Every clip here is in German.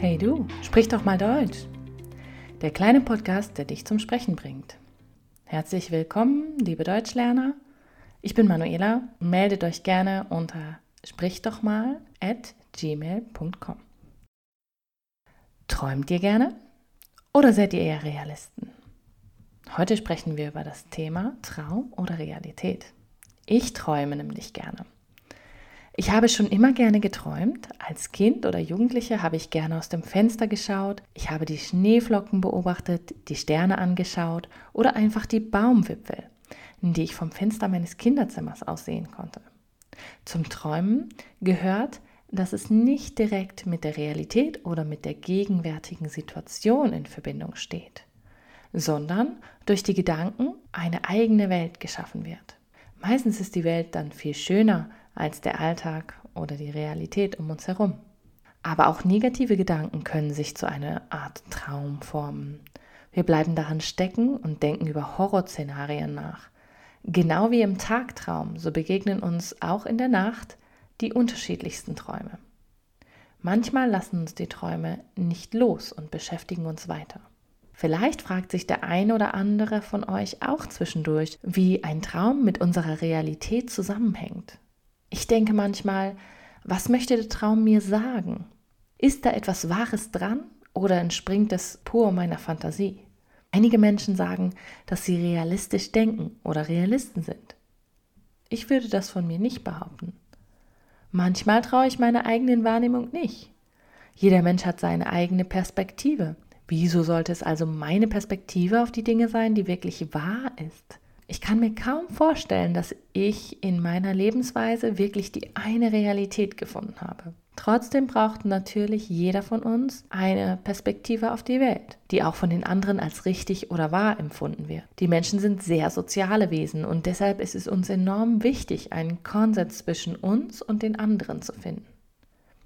Hey du, sprich doch mal Deutsch. Der kleine Podcast, der dich zum Sprechen bringt. Herzlich willkommen, liebe Deutschlerner. Ich bin Manuela meldet euch gerne unter sprichdochmal. Träumt ihr gerne oder seid ihr eher Realisten? Heute sprechen wir über das Thema Traum oder Realität. Ich träume nämlich gerne. Ich habe schon immer gerne geträumt. Als Kind oder Jugendliche habe ich gerne aus dem Fenster geschaut. Ich habe die Schneeflocken beobachtet, die Sterne angeschaut oder einfach die Baumwipfel, die ich vom Fenster meines Kinderzimmers aus sehen konnte. Zum Träumen gehört, dass es nicht direkt mit der Realität oder mit der gegenwärtigen Situation in Verbindung steht, sondern durch die Gedanken eine eigene Welt geschaffen wird. Meistens ist die Welt dann viel schöner als der Alltag oder die Realität um uns herum. Aber auch negative Gedanken können sich zu einer Art Traum formen. Wir bleiben daran stecken und denken über Horrorszenarien nach. Genau wie im Tagtraum, so begegnen uns auch in der Nacht die unterschiedlichsten Träume. Manchmal lassen uns die Träume nicht los und beschäftigen uns weiter. Vielleicht fragt sich der eine oder andere von euch auch zwischendurch, wie ein Traum mit unserer Realität zusammenhängt. Ich denke manchmal, was möchte der Traum mir sagen? Ist da etwas Wahres dran oder entspringt es pur meiner Fantasie? Einige Menschen sagen, dass sie realistisch denken oder Realisten sind. Ich würde das von mir nicht behaupten. Manchmal traue ich meiner eigenen Wahrnehmung nicht. Jeder Mensch hat seine eigene Perspektive. Wieso sollte es also meine Perspektive auf die Dinge sein, die wirklich wahr ist? Ich kann mir kaum vorstellen, dass ich in meiner Lebensweise wirklich die eine Realität gefunden habe. Trotzdem braucht natürlich jeder von uns eine Perspektive auf die Welt, die auch von den anderen als richtig oder wahr empfunden wird. Die Menschen sind sehr soziale Wesen und deshalb ist es uns enorm wichtig, einen Konsens zwischen uns und den anderen zu finden.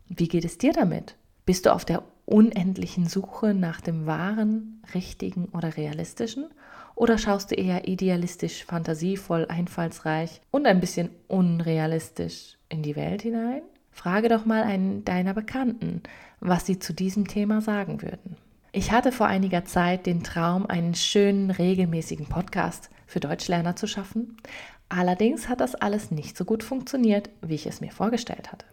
Wie geht es dir damit? Bist du auf der unendlichen Suche nach dem wahren, richtigen oder realistischen? Oder schaust du eher idealistisch, fantasievoll, einfallsreich und ein bisschen unrealistisch in die Welt hinein? Frage doch mal einen deiner Bekannten, was sie zu diesem Thema sagen würden. Ich hatte vor einiger Zeit den Traum, einen schönen, regelmäßigen Podcast für Deutschlerner zu schaffen. Allerdings hat das alles nicht so gut funktioniert, wie ich es mir vorgestellt hatte.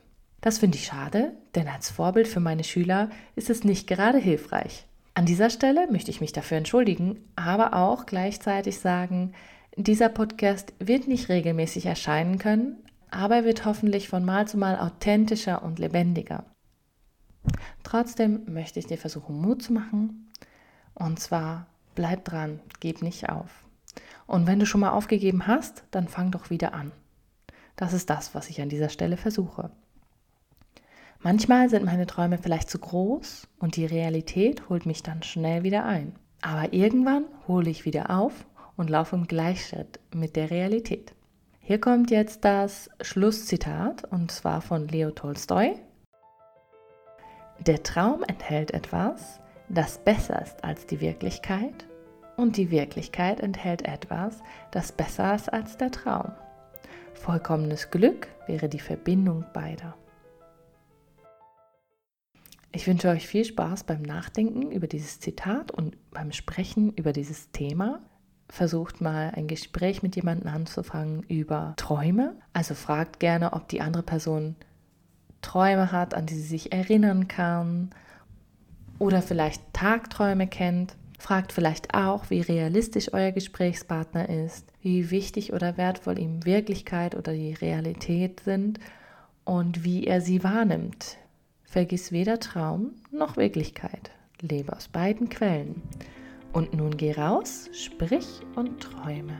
Das finde ich schade, denn als Vorbild für meine Schüler ist es nicht gerade hilfreich. An dieser Stelle möchte ich mich dafür entschuldigen, aber auch gleichzeitig sagen, dieser Podcast wird nicht regelmäßig erscheinen können, aber er wird hoffentlich von Mal zu Mal authentischer und lebendiger. Trotzdem möchte ich dir versuchen, Mut zu machen. Und zwar, bleib dran, gib nicht auf. Und wenn du schon mal aufgegeben hast, dann fang doch wieder an. Das ist das, was ich an dieser Stelle versuche. Manchmal sind meine Träume vielleicht zu groß und die Realität holt mich dann schnell wieder ein. Aber irgendwann hole ich wieder auf und laufe im Gleichschritt mit der Realität. Hier kommt jetzt das Schlusszitat und zwar von Leo Tolstoi. Der Traum enthält etwas, das besser ist als die Wirklichkeit und die Wirklichkeit enthält etwas, das besser ist als der Traum. Vollkommenes Glück wäre die Verbindung beider. Ich wünsche euch viel Spaß beim Nachdenken über dieses Zitat und beim Sprechen über dieses Thema. Versucht mal ein Gespräch mit jemandem anzufangen über Träume. Also fragt gerne, ob die andere Person Träume hat, an die sie sich erinnern kann oder vielleicht Tagträume kennt. Fragt vielleicht auch, wie realistisch euer Gesprächspartner ist, wie wichtig oder wertvoll ihm Wirklichkeit oder die Realität sind und wie er sie wahrnimmt, Vergiss weder Traum noch Wirklichkeit. Lebe aus beiden Quellen. Und nun geh raus, sprich und träume.